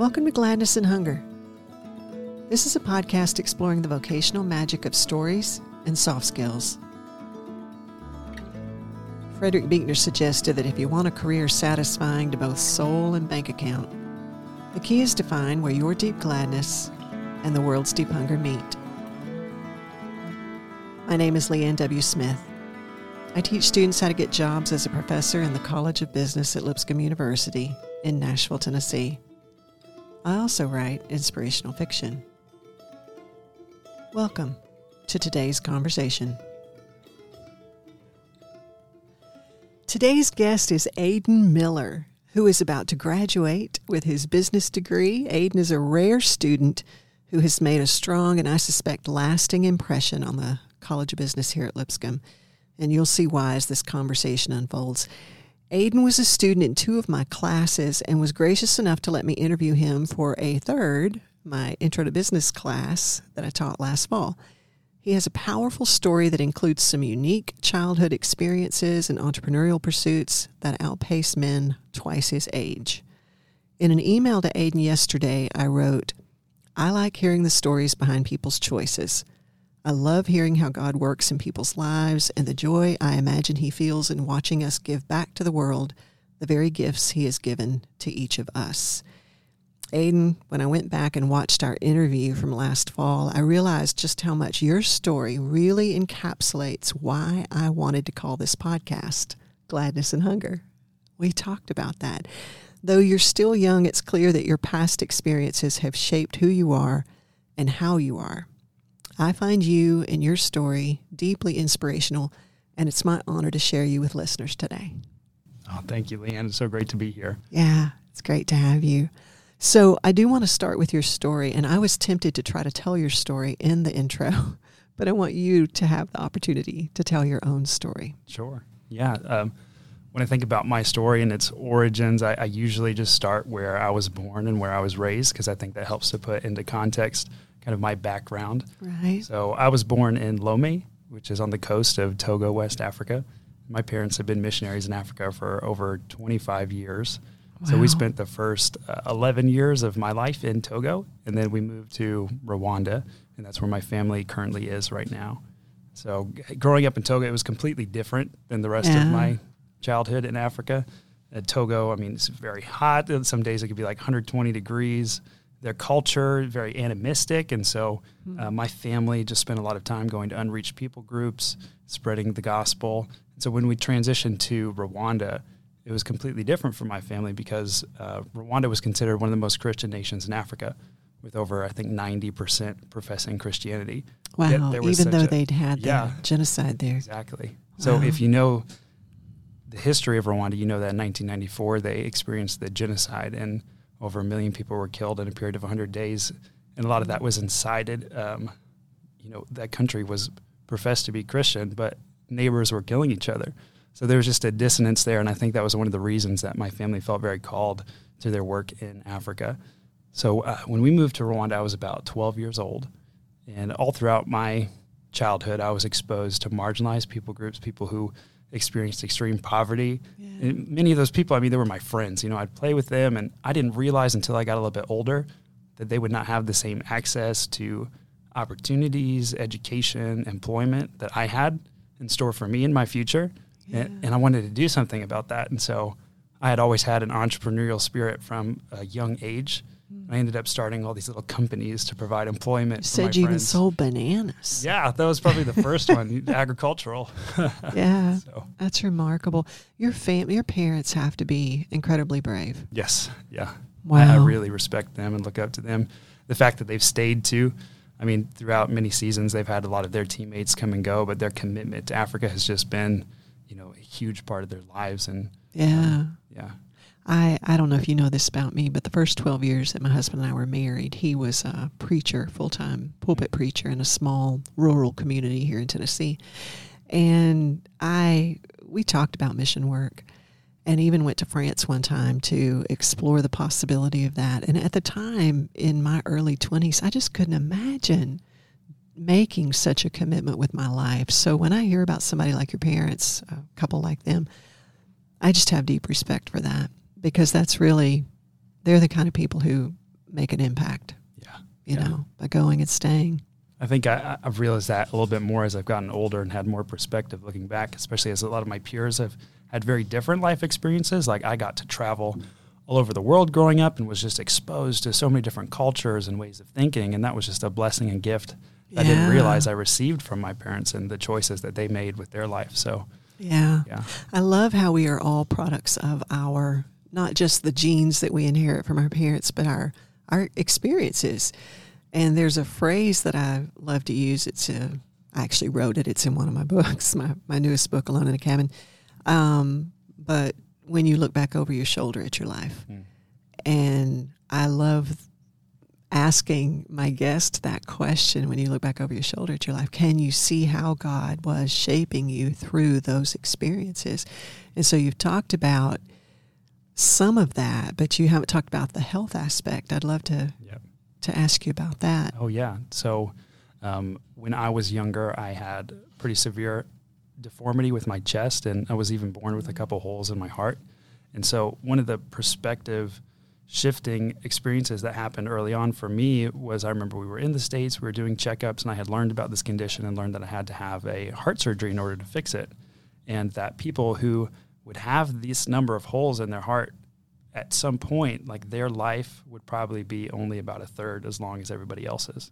Welcome to Gladness and Hunger. This is a podcast exploring the vocational magic of stories and soft skills. Frederick Buechner suggested that if you want a career satisfying to both soul and bank account, the key is to find where your deep gladness and the world's deep hunger meet. My name is Leanne W. Smith. I teach students how to get jobs as a professor in the College of Business at Lipscomb University in Nashville, Tennessee. I also write inspirational fiction. Welcome to today's conversation. Today's guest is Aidan Miller, who is about to graduate with his business degree. Aidan is a rare student who has made a strong and I suspect lasting impression on the College of Business here at Lipscomb. And you'll see why as this conversation unfolds. Aidan was a student in two of my classes and was gracious enough to let me interview him for a third, my Intro to Business class that I taught last fall. He has a powerful story that includes some unique childhood experiences and entrepreneurial pursuits that outpace men twice his age. In an email to Aidan yesterday, I wrote, I like hearing the stories behind people's choices. I love hearing how God works in people's lives and the joy I imagine He feels in watching us give back to the world the very gifts He has given to each of us. Aidan, when I went back and watched our interview from last fall, I realized just how much your story really encapsulates why I wanted to call this podcast Gladness and Hunger. We talked about that. Though you're still young, it's clear that your past experiences have shaped who you are and how you are. I find you and your story deeply inspirational, and it's my honor to share you with listeners today. Oh, thank you, Leanne. It's so great to be here. Yeah, it's great to have you. So, I do want to start with your story, and I was tempted to try to tell your story in the intro, but I want you to have the opportunity to tell your own story. Sure. Yeah. Um, when I think about my story and its origins, I, I usually just start where I was born and where I was raised because I think that helps to put into context kind of my background. Right. So I was born in Lomé, which is on the coast of Togo, West Africa. My parents have been missionaries in Africa for over 25 years. Wow. So we spent the first uh, 11 years of my life in Togo, and then we moved to Rwanda, and that's where my family currently is right now. So growing up in Togo, it was completely different than the rest yeah. of my childhood in Africa. At Togo, I mean, it's very hot. Some days it could be like 120 degrees their culture very animistic. And so hmm. uh, my family just spent a lot of time going to unreached people groups spreading the gospel. And so when we transitioned to rwanda it was completely different for my family because uh, rwanda was considered one of the most christian nations in africa with over i think 90% professing christianity. Wow. Even though a, they'd had yeah, genocide there. Exactly. Wow. so if you know the history of rwanda you know that in 1994 they experienced the genocide and over a million people were killed in a period of 100 days, and a lot of that was incited. Um, you know, that country was professed to be Christian, but neighbors were killing each other. So there was just a dissonance there, and I think that was one of the reasons that my family felt very called to their work in Africa. So uh, when we moved to Rwanda, I was about 12 years old, and all throughout my childhood, I was exposed to marginalized people groups, people who experienced extreme poverty. Yeah. many of those people, I mean, they were my friends. You know, I'd play with them, and I didn't realize until I got a little bit older that they would not have the same access to opportunities, education, employment that I had in store for me in my future. Yeah. And, and I wanted to do something about that. And so I had always had an entrepreneurial spirit from a young age. I ended up starting all these little companies to provide employment. You said you even sold bananas. Yeah, that was probably the first one, agricultural. yeah, so. that's remarkable. Your family, your parents have to be incredibly brave. Yes, yeah. Wow. I, I really respect them and look up to them. The fact that they've stayed too. I mean, throughout many seasons, they've had a lot of their teammates come and go, but their commitment to Africa has just been, you know, a huge part of their lives. And yeah, um, yeah. I, I don't know if you know this about me, but the first 12 years that my husband and I were married, he was a preacher, full time pulpit preacher in a small rural community here in Tennessee. And I, we talked about mission work and even went to France one time to explore the possibility of that. And at the time, in my early 20s, I just couldn't imagine making such a commitment with my life. So when I hear about somebody like your parents, a couple like them, I just have deep respect for that because that's really they're the kind of people who make an impact. Yeah. You Yeah. know, by going and staying. I think I, I've realized that a little bit more as I've gotten older and had more perspective looking back, especially as a lot of my peers have had very different life experiences. Like I got to travel all over the world growing up and was just exposed to so many different cultures and ways of thinking. And that was just a blessing and gift I didn't realize I received from my parents and the choices that they made with their life. So, Yeah. yeah. I love how we are all products of our not just the genes that we inherit from our parents, but our our experiences. And there's a phrase that I love to use. It's a, I actually wrote it. It's in one of my books, my my newest book, Alone in a Cabin. Um, but when you look back over your shoulder at your life, Mm. and I love asking my guest that question when you look back over your shoulder at your life can you see how god was shaping you through those experiences and so you've talked about some of that but you haven't talked about the health aspect i'd love to Yep. to ask you about that Oh yeah. So um, when I was younger, I had pretty severe deformity with my chest, and I was even born with a couple holes in my heart. And so one of the perspective shifting experiences that happened early on for me was I remember we were in the states, we were doing checkups, and I had learned about this condition and learned that I had to have a heart surgery in order to fix it, and that people who would have this number of holes in their heart at some point, like their life would probably be only about a third as long as everybody else's.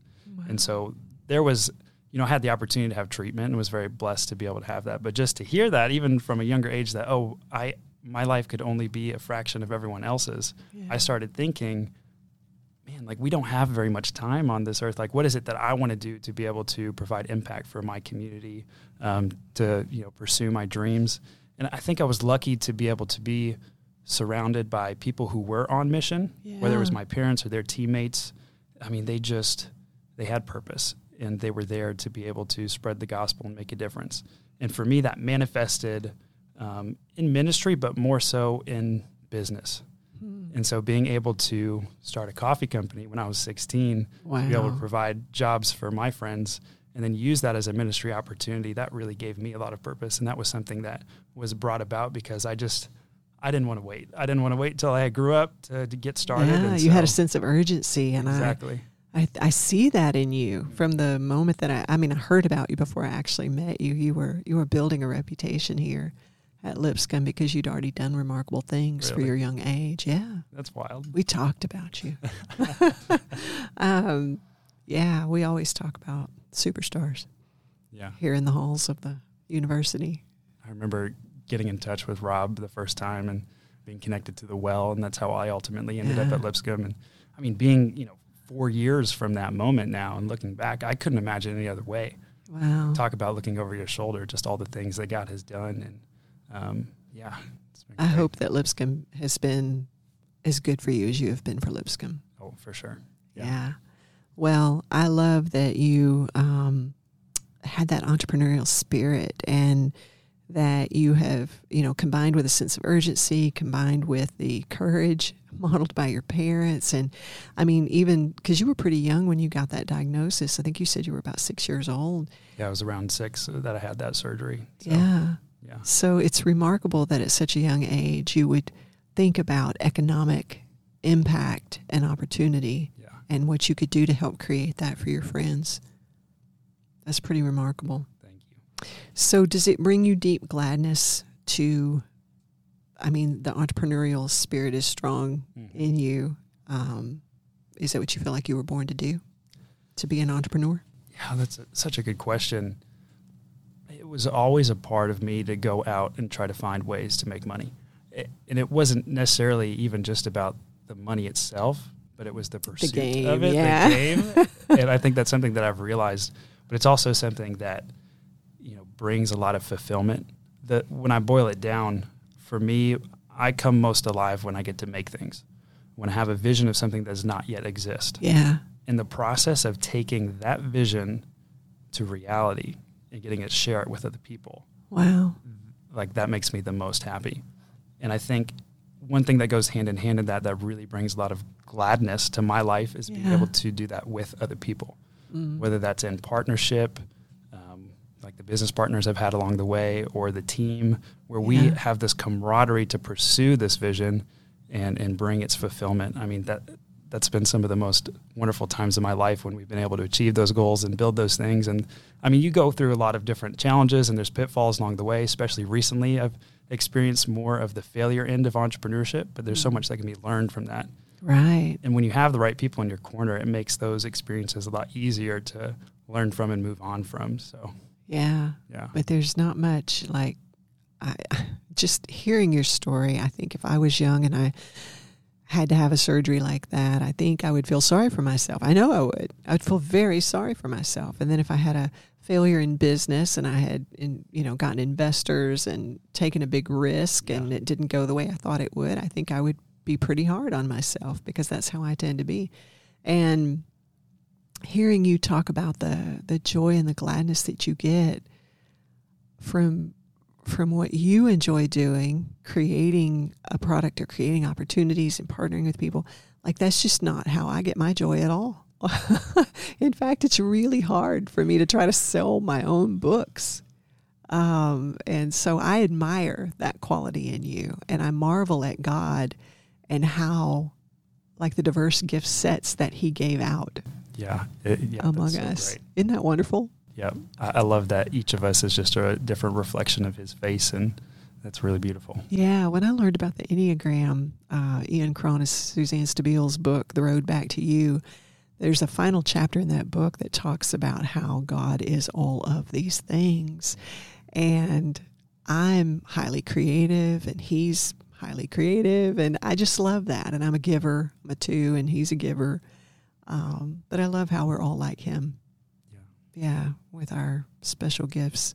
And so there was, you know, I had the opportunity to have treatment and was very blessed to be able to have that. But just to hear that, even from a younger age, that, oh, I, my life could only be a fraction of everyone else's, Yeah. I started thinking, man, like we don't have very much time on this earth. Like, what is it that I want to do to be able to provide impact for my community, um, to, you know, pursue my dreams? And I think I was lucky to be able to be surrounded by people who were on mission, whether it was my parents or their teammates. I mean, they just, they had purpose and they were there to be able to spread the gospel and make a difference. And for me, that manifested um, in ministry, but more so in business. Hmm. And so being able to start a coffee company when I was 16, to be able to provide jobs for my friends and then use that as a ministry opportunity, that really gave me a lot of purpose. And that was something that was brought about because I just, I didn't want to wait. I didn't want to wait until I grew up to, to get started. yeah, you had a sense of urgency and Exactly. I, I I see that in you from the moment that I I mean I heard about you before I actually met you. You were you were building a reputation here at Lipscomb because you'd already done remarkable things for your young age. Yeah. That's wild. We talked about you. um, yeah, we always talk about superstars Yeah. here in the halls of the university. I remember getting in touch with Rob the first time and being connected to the well, and that's how I ultimately ended up at Lipscomb. And I mean, being you know four years from that moment now, and looking back, I couldn't imagine any other way. Wow. Talk about looking over your shoulder, just all the things that God has done, and um, yeah, it's been I great. hope that Lipscomb has been as good for you as you have been for Lipscomb. Oh, for sure. Yeah. Well, I love that you um, had that entrepreneurial spirit and that you have, you know, combined with a sense of urgency, combined with the courage modeled by your parents. And I mean, even because you were pretty young when you got that diagnosis, I think you said you were about six years old. Yeah, I was around six that I had that surgery. So, Yeah. Yeah, So it's remarkable that at such a young age you would think about economic impact and opportunity yeah. and what you could do to help create that for your friends. That's pretty remarkable. Thank you. So, does it bring you deep gladness to? I mean, the entrepreneurial spirit is strong Mhm. in you. Um, is that what you feel like you were born to do? To be an entrepreneur? Yeah, that's a, such a good question. It was always a part of me to go out and try to find ways to make money. It, and it wasn't necessarily even just about the money itself, but it was the pursuit game, of it, yeah. the game. and I think that's something that I've realized, but it's also something that, you know, brings a lot of fulfillment. That when I boil it down, for me, I come most alive when I get to make things. When I have a vision of something that does not yet exist Yeah. in the process of taking that vision to reality and getting it share it with other people. Wow. like that makes me the most happy. And i think one thing that goes hand in hand in that that really brings a lot of gladness to my life is being able to do that with other people. Mm. whether that's in partnership um, like the business partners i've had along the way or the team where we have this camaraderie to pursue this vision and and bring its fulfillment. I mean that that's been some of the most wonderful times of my life when we've been able to achieve those goals and build those things. And I mean, you go through a lot of different challenges and there's pitfalls along the way. Especially recently, I've experienced more of the failure end of entrepreneurship, but there's so mm. much that can be learned from that. Right. And when you have the right people in your corner, it makes those experiences a lot easier to learn from and move on from. So, Yeah. yeah. But there's not much like I just hearing your story. I think if I was young and I had to have a surgery like that, I think I would feel sorry for myself. I know I would. I would feel very sorry for myself. And then if I had a failure in business and I had in, you know gotten investors and taken a big risk and it didn't go the way I thought it would, I think I would be pretty hard on myself because that's how I tend to be. And hearing you talk about the the joy and the gladness that you get from from what you enjoy doing, creating a product or creating opportunities and partnering with people, like that's just not how I get my joy at all. In fact, it's really hard for me to try to sell my own books. Um, and so I admire that quality in you, and I marvel at God and how, like the diverse gift sets that He gave out Yeah. It- yeah among that's so Isn't that wonderful? Yeah. I, I love that each of us is just a different reflection of his face, and that's really beautiful. Yeah, when I learned about the Enneagram, uh, Ian Cron's, Suzanne Stabile's book, The Road Back to You, there's a final chapter in that book that talks about how God is all of these things. And I'm highly creative, and he's highly creative, and I just love that. And I'm a giver, I'm a two, and he's a giver. Um, but I love how we're all like him. Yeah. With our special gifts.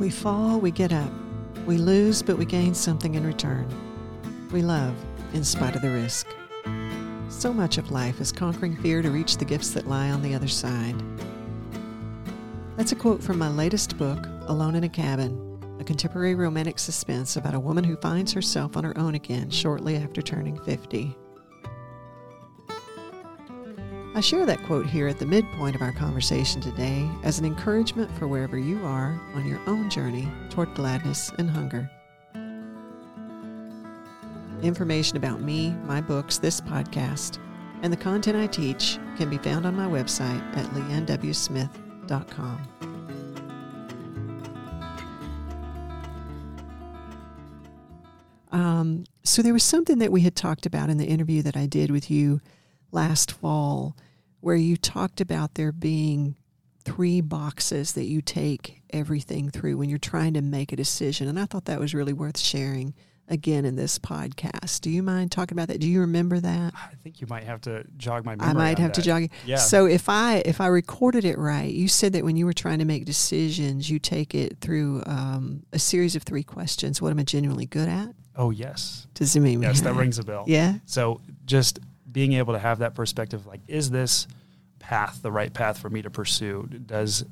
We fall, we get up. We lose, but we gain something in return. We love in spite of the risk. So much of life is conquering fear to reach the gifts that lie on the other side. That's a quote from my latest book, Alone in a Cabin, a contemporary romantic suspense about a woman who finds herself on her own again shortly after turning 50. I share that quote here at the midpoint of our conversation today as an encouragement for wherever you are on your own journey toward gladness and hunger. Information about me, my books, this podcast, and the content I teach can be found on my website at leannwsmith.com. Um, so there was something that we had talked about in the interview that I did with you last fall where you talked about there being three boxes that you take everything through when you're trying to make a decision. And I thought that was really worth sharing again in this podcast. Do you mind talking about that? Do you remember that? I think you might have to jog my memory. I might have to jog it. Yeah. So if I if I recorded it right, you said that when you were trying to make decisions, you take it through um, a series of three questions. What am I genuinely good at? Oh yes. Does it mean Yes, that rings a bell. Yeah. So just being able to have that perspective, like, is this path the right path for me to pursue? Does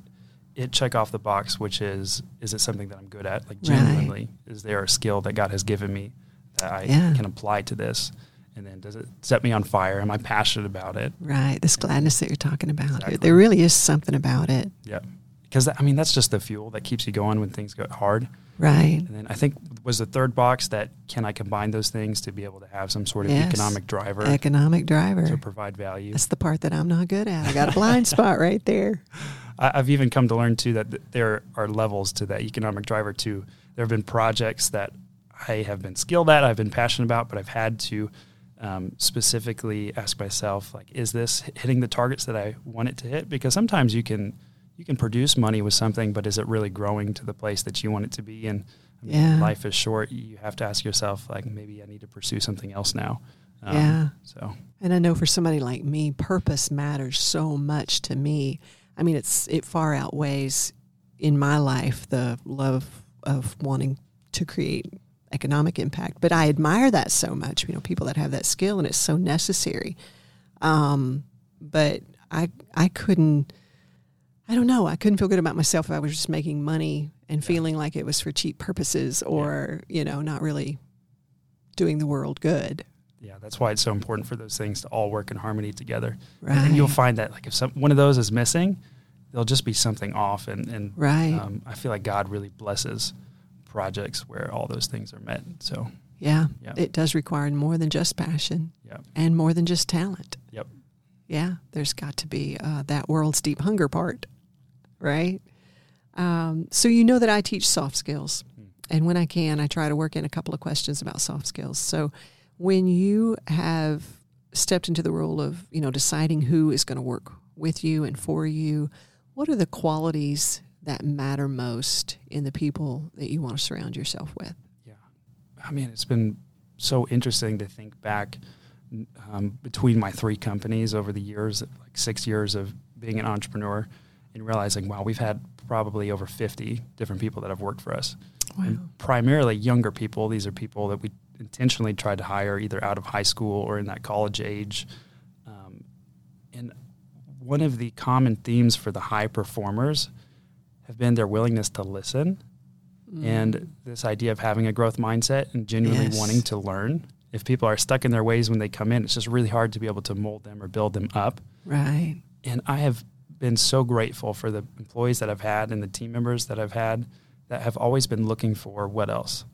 it check off the box, which is, is it something that I'm good at? Like, Right. genuinely, is there a skill that God has given me that I Yeah. can apply to this? And then does it set me on fire? Am I passionate about it? Right. This gladness that you're talking about. Exactly. There really is something about it. Yeah. Because, I mean, that's just the fuel that keeps you going when things get hard. Right. And then I think was the third box that can I combine those things to be able to have some sort of Yes. economic driver Economic driver. to provide value? That's the part that I'm not good at. I got a blind spot right there. I- I've even come to learn too that th- there are levels to that economic driver too. There have been projects that I have been skilled at, I've been passionate about, but I've had to um, specifically ask myself, like, is this hitting the targets that I want it to hit? Because sometimes you can you can produce money with something, but is it really growing to the place that you want it to be? And I mean, Yeah. life is short. You have to ask yourself, like, maybe I need to pursue something else now. Um, Yeah. So And I know for somebody like me, purpose matters so much to me. I mean, it's it far outweighs in my life the love of wanting to create economic impact. But I admire that so much. You know, people that have that skill, and it's so necessary. Um, but I I couldn't. I don't know. I couldn't feel good about myself if I was just making money and feeling like it was for cheap purposes, or you know, not really doing the world good. yeah, that's why it's so important for those things to all work in harmony together. Right. And you'll find that like if some one of those is missing, there'll just be something off. And and Right. um, I feel like God really blesses projects where all those things are met. So Yeah. Yeah. It does require more than just passion yeah, and more than just talent. Yep. Yeah. There's got to be uh, that world's deep hunger part, right? Um, so you know that I teach soft skills. And when I can, I try to work in a couple of questions about soft skills. So when you have stepped into the role of, you know, deciding who is going to work with you and for you, what are the qualities that matter most in the people that you want to surround yourself with? yeah. I mean, it's been so interesting to think back um, between my three companies over the years, like six years of being an entrepreneur, and realizing, wow, we've had probably over 50 different people that have worked for us. And primarily younger people. These are people that we intentionally tried to hire either out of high school or in that college age. Um, and one of the common themes for the high performers have been their willingness to listen and this idea of having a growth mindset and genuinely Yes. wanting to learn. If people are stuck in their ways when they come in, it's just really hard to be able to mold them or build them up. Right. And I have been so grateful for the employees that I've had and the team members that I've had that have always been looking for what else?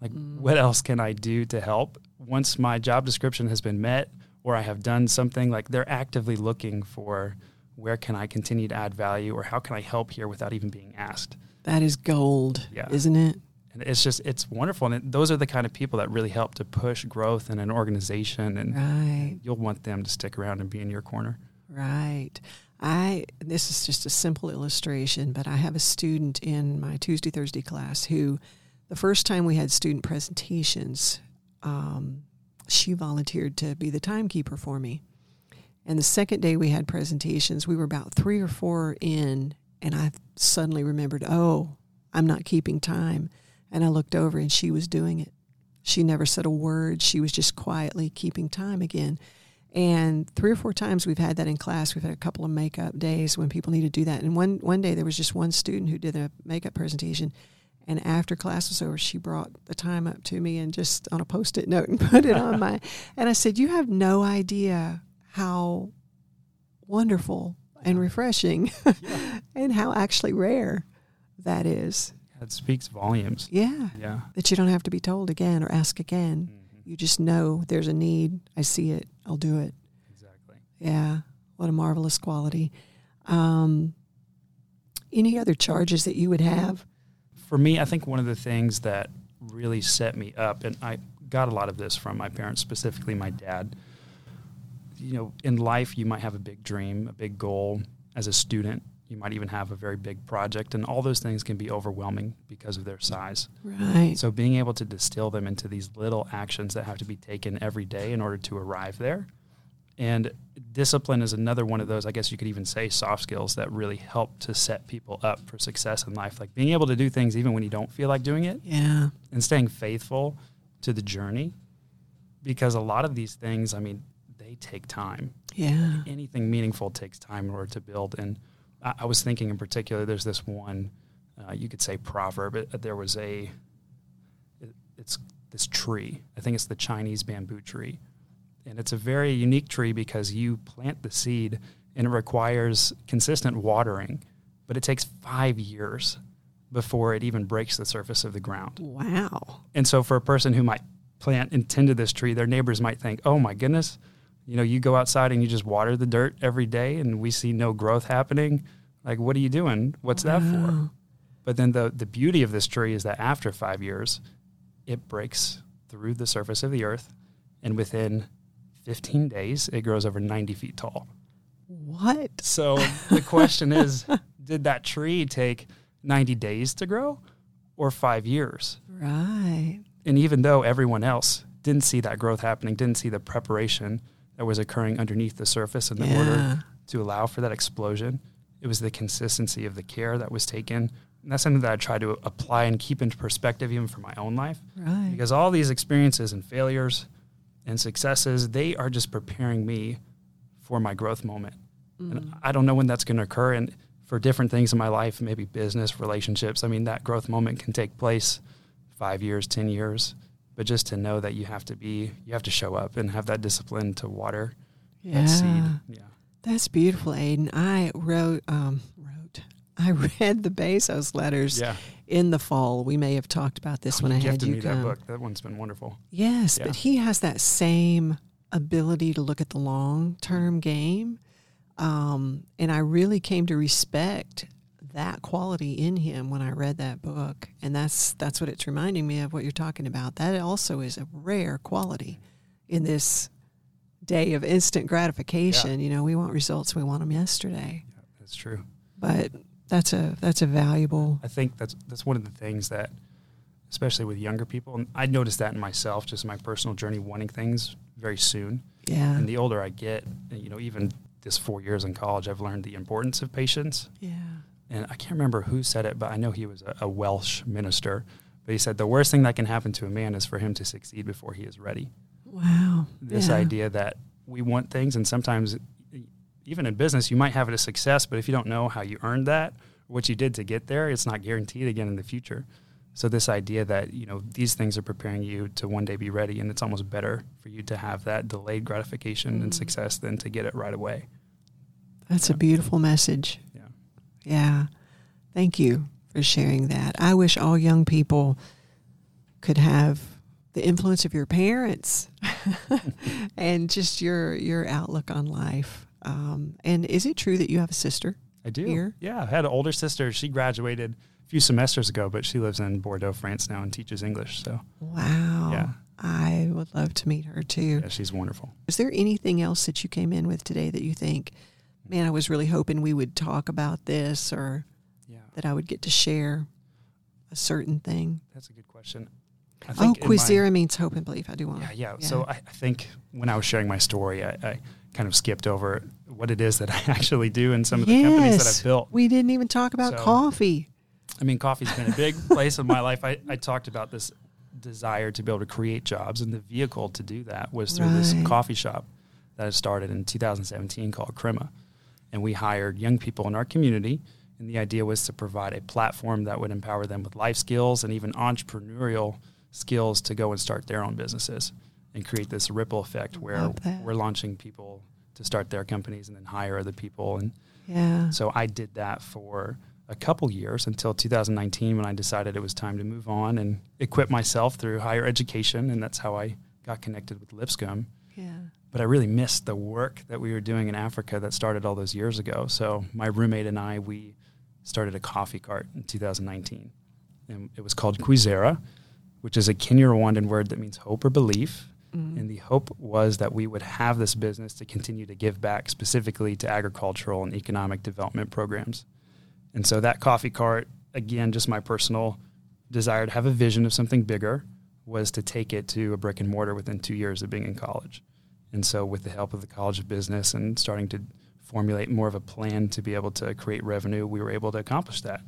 Like, mm. what else can I do to help? Once my job description has been met or I have done something, like they're actively looking for where can I continue to add value or how can I help here without even being asked? That is gold, Yeah. isn't it? And it's just, it's wonderful. And it, those are the kind of people that really help to push growth in an organization. And Right. you'll want them to stick around and be in your corner. Right. I this is just a simple illustration, but I have a student in my Tuesday Thursday class who, the first time we had student presentations, um, she volunteered to be the timekeeper for me. And the second day we had presentations, we were about three or four in, and I suddenly remembered, oh, I'm not keeping time. And I looked over and she was doing it. She never said a word. She was just quietly keeping time again. And three or four times we've had that in class. We've had a couple of makeup days when people need to do that. And one one day there was just one student who did a makeup presentation. And after class was over, she brought the time up to me and just on a post-it note and put it on my. And I said, "You have no idea how wonderful and refreshing, and how actually rare that is. It speaks volumes. Yeah, Yeah. that you don't have to be told again or ask again. Mhm. You just know there's a need. I see it. I'll do it. Exactly. Yeah, what a marvelous quality. Um, any other charges that you would have? For me, I think one of the things that really set me up, and I got a lot of this from my parents, specifically my dad. You know, in life, you might have a big dream, a big goal. As a student, you might even have a very big project, and all those things can be overwhelming because of their size. Right. So, being able to distill them into these little actions that have to be taken every day in order to arrive there. And discipline is another one of those, I guess you could even say, soft skills that really help to set people up for success in life. Like being able to do things even when you don't feel like doing it yeah. and staying faithful to the journey. Because a lot of these things, I mean, they take time. Yeah. Anything meaningful takes time in order to build. And I, I was thinking in particular, there's this one, uh, you could say proverb. It, there was a, it, it's this tree. I think it's the Chinese bamboo tree. And it's a very unique tree because you plant the seed and it requires consistent watering, but it takes five years before it even breaks the surface of the ground. Wow. And so for a person who might plant and tend to this tree, their neighbors might think, oh my goodness, you know, you go outside and you just water the dirt every day and we see no growth happening. Like, what are you doing? What's that for? But then the, the beauty of this tree is that after five years, it breaks through the surface of the earth. And within 15 days, it grows over 90 feet tall. What? So the question is did that tree take 90 days to grow or five years? Right. And even though everyone else didn't see that growth happening, didn't see the preparation that was occurring underneath the surface in Yeah. order to allow for that explosion, it was the consistency of the care that was taken. And that's something that I try to apply and keep into perspective even for my own life. Right. Because all these experiences and failures and successes, they are just preparing me for my growth moment. And mm. I don't know when that's going to occur. And for different things in my life, maybe business, relationships, I mean, that growth moment can take place five years, 10 years. But just to know that you have to be, you have to show up and have that discipline to water yeah. that seed. Yeah. That's beautiful, Aidan. I wrote, um, wrote, I read the Bezos letters Yeah. in the fall. We may have talked about this when I had you me come. that book. That one's been wonderful. Yes, Yeah. but he has that same ability to look at the long term game. Um, and I really came to respect that quality in him when I read that book. And that's that's what it's reminding me of what you're talking about. That also is a rare quality in this day of instant gratification. You know, we want results, we want them yesterday. Yeah, that's true. But that's a that's a valuable I think that's that's one of the things that, especially with younger people, and I noticed that in myself, just my personal journey, wanting things very soon. yeah. And the older I get, you know, even this four years in college, I've learned the importance of patience. yeah. And I can't remember who said it, but I know he was a, a Welsh minister. But he said the worst thing that can happen to a man is for him to succeed before he is ready. Wow. This Yeah. idea that we want things, and sometimes, even in business, you might have it a success, but if you don't know how you earned that, or what you did to get there, it's not guaranteed again in the future. So this idea that you know these things are preparing you to one day be ready, and it's almost better for you to have that delayed gratification and Mm. success than to get it right away. That's a beautiful message. Yeah. Thank you for sharing that. I wish all young people could have the influence of your parents and just your your outlook on life. Um, and is it true that you have a sister? I do. Here? Yeah, I had an older sister. She graduated a few semesters ago, but she lives in Bordeaux, France now, and teaches English. So Wow. Yeah. I would love to meet her too. yeah, she's wonderful. Is there anything else that you came in with today that you think, man, I was really hoping we would talk about this or Yeah, that I would get to share a certain thing? that's a good question. I Oh, Quizera means hope and belief. I do want Yeah, to. yeah. So I, I think when I was sharing my story, I, I kind of skipped over what it is that I actually do in some of the companies that I've built. We didn't even talk about So- coffee. I mean, coffee's been a big place in my life. I, I talked about this desire to be able to create jobs, and the vehicle to do that was through this coffee shop that I started in 2017 called Crema. And we hired young people in our community, and the idea was to provide a platform that would empower them with life skills and even entrepreneurial skills to go and start their own businesses and create this ripple effect where we're launching people to start their companies and then hire other people and Yeah. so I did that for a couple years until 2019 when I decided it was time to move on and equip myself through higher education. And that's how I got connected with Lipscomb. Yeah. But I really missed the work that we were doing in Africa that started all those years ago. So my roommate and I, we started a coffee cart in 2019. And it was called Quizera, which is a Kinyarwandan word that means hope or belief. Mm. And the hope was that we would have this business to continue to give back specifically to agricultural and economic development programs. And so that coffee cart, again, just my personal desire to have a vision of something bigger, was to take it to a brick and mortar within two years of being in college. And so, with the help of the College of Business and starting to formulate more of a plan to be able to create revenue, we were able to accomplish that.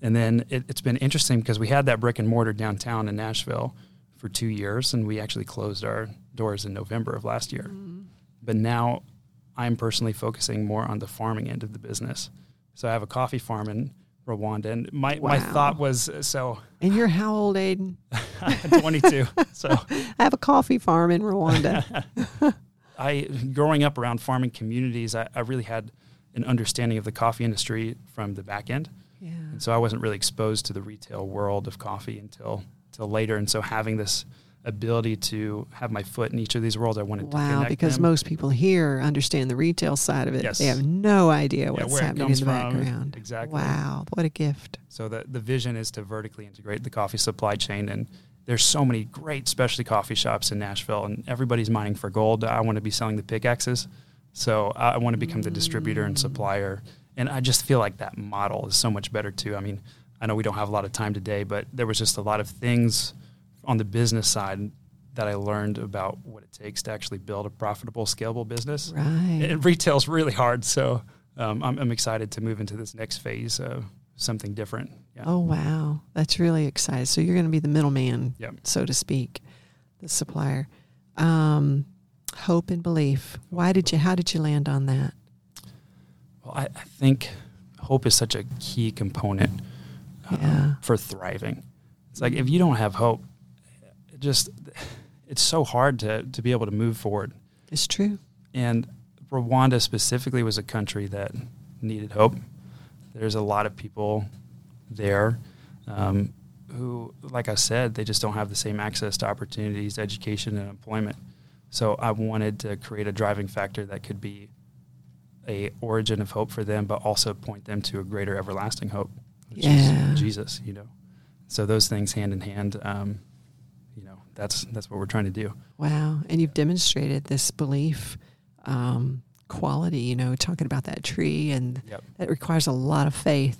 And then it, it's been interesting because we had that brick and mortar downtown in Nashville for two years, and we actually closed our doors in November of last year. Mm. But now I'm personally focusing more on the farming end of the business. So I have a coffee farm in Rwanda, and my, my thought was uh, so And you're how old, Aidan? 22. so I have a coffee farm in Rwanda. I, growing up around farming communities, I, I really had an understanding of the coffee industry from the back end. yeah. And so I wasn't really exposed to the retail world of coffee until until later. And so having this ability to have my foot in each of these worlds, I wanted to Wow, because them. most people here understand the retail side of it. Yes. They have no idea what's it happening in the from. background. Exactly. Wow, what a gift. So the the vision is to vertically integrate the coffee supply chain, and there's so many great specialty coffee shops in Nashville, and everybody's mining for gold. I want to be selling the pickaxes, so I want to become the distributor and supplier. And I just feel like that model is so much better too. I mean, I know we don't have a lot of time today, but there was just a lot of things on the business side that I learned about what it takes to actually build a profitable, scalable business. Right. And retail's really hard, so um, I'm, I'm excited to move into this next phase of something different. Yeah. Oh wow, that's really exciting. So you're going to be the middleman, Yep. so to speak, the supplier. Um, hope and belief. Why did you? How did you land on that? Well, I, I think hope is such a key component um, Yeah. for thriving. It's like if you don't have hope, just it's so hard to to be able to move forward. It's true. And Rwanda specifically was a country that needed hope. There's a lot of people there um, who, like I said, they just don't have the same access to opportunities, education, and employment. So I wanted to create a driving factor that could be a origin of hope for them, but also point them to a greater everlasting hope, which Yeah. is Jesus. You know, so those things hand in hand. Um, that's that's what we're trying to do. Wow. And you've demonstrated this belief um, quality, you know, talking about that tree, and Yep. that requires a lot of faith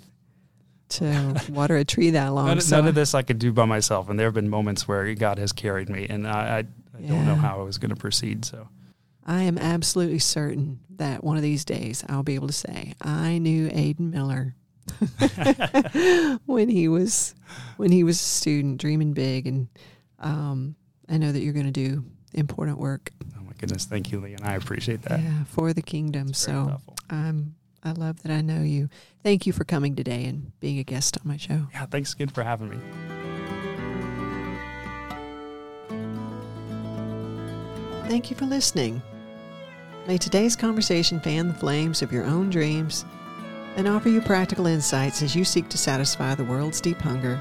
to water a tree that long. None, so none of this I could do by myself, and there have been moments where God has carried me, and I, I, I don't know how I was going to proceed. So I am absolutely certain that one of these days I'll be able to say, I knew Aidan Miller when he was when he was a student, dreaming big, and um, I know that you're going to do important work oh my goodness, thank you, Lee, and I appreciate that. yeah, for the kingdom. So. I'm I love that I know you. Thank you for coming today and being a guest on my show. yeah, thanks again for having me. Thank you for listening. May today's conversation fan the flames of your own dreams and offer you practical insights as you seek to satisfy the world's deep hunger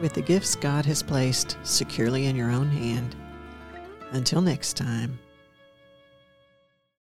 with the gifts God has placed securely in your own hand. Until next time.